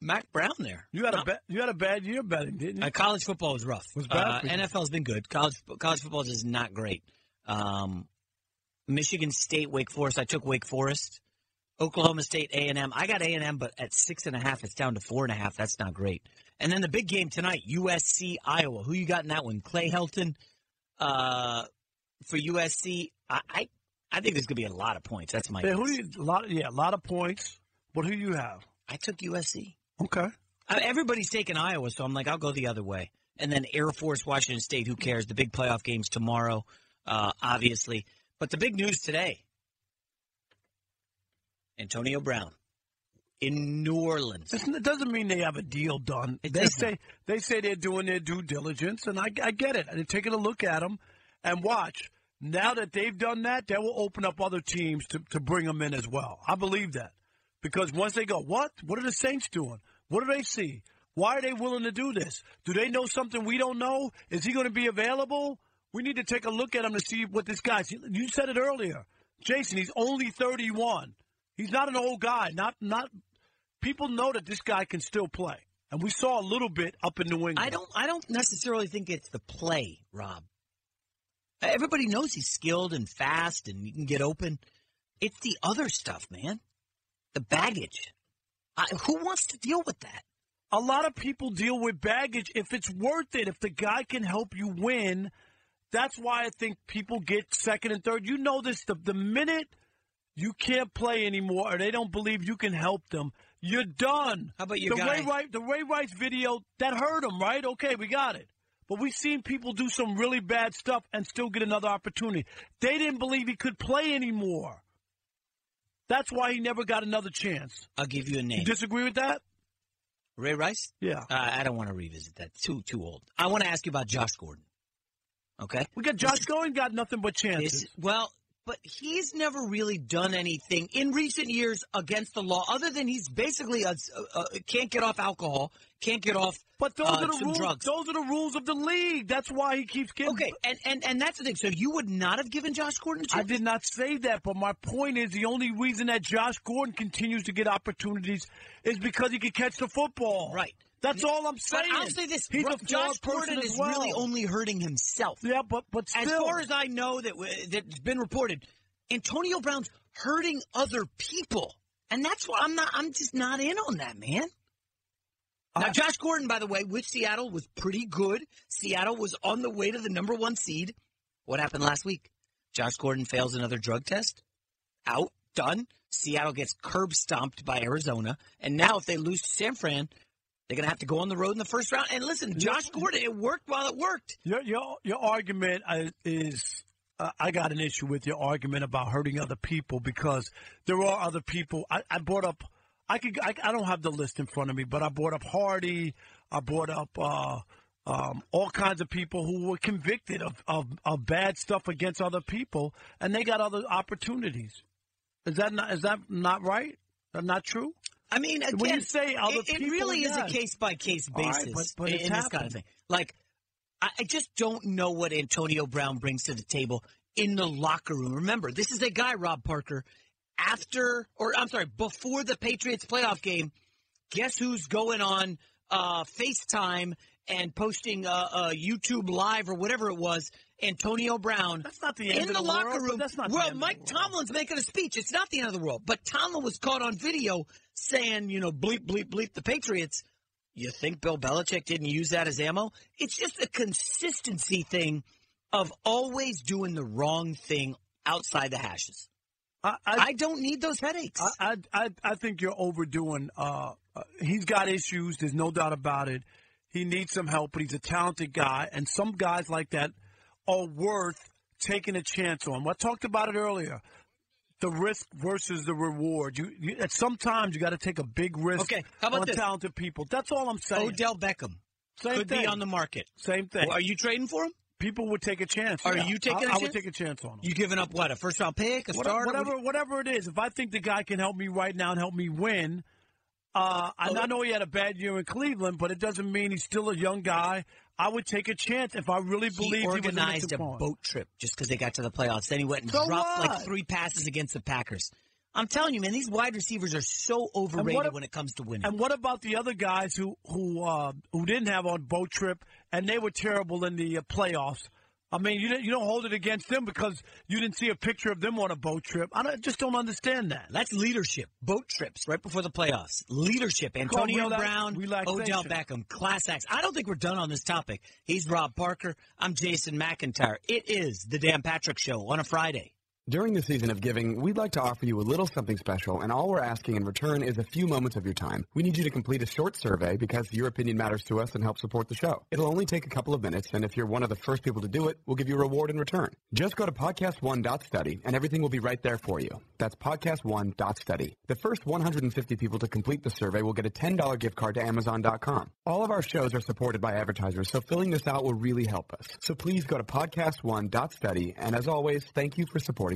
Mack Brown there. You had a ba- you had a bad year betting, didn't you? Uh, college football was rough. Was bad Uh. NFL's been good. College college football is not great. Um, Michigan State, Wake Forest. I took Wake Forest. Oklahoma State A and M. I got A and M, but at six and a half, it's down to four and a half. That's not great. And then the big game tonight, USC Iowa. Who you got in that one? Clay Helton uh, for USC. I, I I think there's gonna be a lot of points. That's my. Yeah, guess. who do you, a lot, yeah, a lot of points. But who do you have? I took USC. Okay. I, everybody's taking Iowa, so I'm like, I'll go the other way. And then Air Force, Washington State. Who cares? The big playoff games tomorrow, uh, obviously. But the big news today: Antonio Brown in New Orleans. Listen, it doesn't mean they have a deal done. It they does say they say they're doing their due diligence, and I, I get it. They're taking a look at them and watch. Now that they've done that, that will open up other teams to, to bring them in as well. I believe that because once they go, what? What are the Saints doing? What do they see? Why are they willing to do this? Do they know something we don't know? Is he going to be available? We need to take a look at him to see what this guy's. You said it earlier, Jason. He's only 31. He's not an old guy. Not not. People know that this guy can still play, and we saw a little bit up in New England. I don't. I don't necessarily think it's the play, Rob. Everybody knows he's skilled and fast, and he can get open. It's the other stuff, man. The baggage. I, who wants to deal with that? A lot of people deal with baggage if it's worth it. If the guy can help you win, that's why I think people get second and third. You know this. The, the minute you can't play anymore, or they don't believe you can help them, you're done. How about you the guy? Ray Rice, the Ray Rice video that hurt him, right? Okay, we got it. But we've seen people do some really bad stuff and still get another opportunity. They didn't believe he could play anymore. That's why he never got another chance. I'll give you a name. You disagree with that? Ray Rice? Yeah. Uh, I don't want to revisit that. Too too old. I want to ask you about Josh Gordon. Okay. We got Josh Gordon got nothing but chances. This- well, but he's never really done anything in recent years against the law, other than he's basically a, a, a- can't get off alcohol, can't get off. But those uh, are the some rules. drugs. Those are the rules of the league. That's why he keeps getting. Okay, and, and and that's the thing. So you would not have given Josh Gordon I did not say that, but my point is the only reason that Josh Gordon continues to get opportunities is because he can catch the football. Right. That's all I'm But saying. I'll say this: He's a Josh Gordon is well. really only hurting himself. Yeah, but but still. As far as I know, that that's been reported, Antonio Brown's hurting other people, and that's why I'm not. I'm just not in on that, man. Now, Josh Gordon, by the way, with Seattle was pretty good. Seattle was on the way to the number one seed. What happened last week? Josh Gordon fails another drug test. Out, done. Seattle gets curb stomped by Arizona, and now if they lose to San Fran, they're gonna have to go on the road in the first round. And listen, Josh Gordon, it worked while it worked. Your your your argument uh, is uh, I got an issue with your argument about hurting other people because there are other people. I, I brought up. I could. I, I don't have the list in front of me, but I brought up Hardy. I brought up uh, um, all kinds of people who were convicted of, of of bad stuff against other people, and they got other opportunities. Is that not? Is that not right? That not true? I mean, again, when you say it, it really is a case by case All right, basis but- but in, in this kind of thing. Like, I, I just don't know what Antonio Brown brings to the table in the locker room. Remember, this is a guy, Rob Parker, after, or I'm sorry, before the Patriots playoff game. Guess who's going on uh, FaceTime and posting uh, uh, YouTube Live or whatever it was? Antonio Brown. That's not the end in of the, the locker world, room. that's not well, Mike Tomlin's making a speech. It's not the end of the world, but Tomlin was caught on video saying, you know, bleep, bleep, bleep the Patriots. You think Bill Belichick didn't use that as ammo? It's just a consistency thing of always doing the wrong thing outside the hashes. I, I, don't need those headaches. I, I, I, I think you're overdoing. Uh, uh, he's got issues. There's no doubt about it. He needs some help, but he's a talented guy, and some guys like that are worth taking a chance on. I talked about it earlier. The risk versus the reward. You, you at sometimes you got to take a big risk Okay, how about on this? talented people. That's all I'm saying. Odell Beckham Same could thing. be on the market. Same thing. Are you trading for him? People would take a chance. Are yeah. you taking I, a I would take a chance on him. You giving up what? A first round pick? A What- starter? whatever, whatever it is. If I think the guy can help me right now and help me win, uh, and I know he had a bad year in Cleveland, but it doesn't mean he's still a young guy. I would take a chance if I really believed he he, organized in a the boat trip just because they got to the playoffs. Then he went and So dropped what? like three passes against the Packers. I'm telling you, man, these wide receivers are so overrated what- when it comes to winning. And what about the other guys who who uh, who didn't have on boat trip and they were terrible in the uh, playoffs? I mean, you don't, you don't hold it against them because you didn't see a picture of them on a boat trip. I don't, just don't understand that. That's leadership. Boat trips right before the playoffs. Leadership. Antonio Rela- Brown, relaxation. Odell Beckham, class acts. I don't think we're done on this topic. He's Rob Parker. I'm Jason McIntyre. It is the Dan Patrick Show on a Friday. During the season of giving, we'd like to offer you a little something special, and all we're asking in return is a few moments of your time. We need you to complete a short survey because your opinion matters to us and helps support the show. It'll only take a couple of minutes, and if you're one of the first people to do it, we'll give you a reward in return. Just go to podcast1.study, and everything will be right there for you. That's podcast1.study. The first 150 people to complete the survey will get a $10 gift card to Amazon.com. All of our shows are supported by advertisers, so filling this out will really help us. So please go to podcast1.study, and as always, thank you for supporting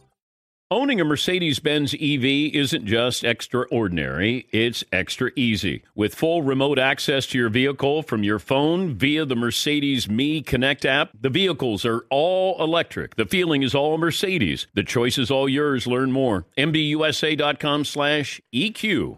Owning a Mercedes Benz EV isn't just extraordinary, it's extra easy. With full remote access to your vehicle from your phone via the Mercedes Me Connect app, the vehicles are all electric. The feeling is all Mercedes. The choice is all yours. Learn more. MBUSA.com slash EQ.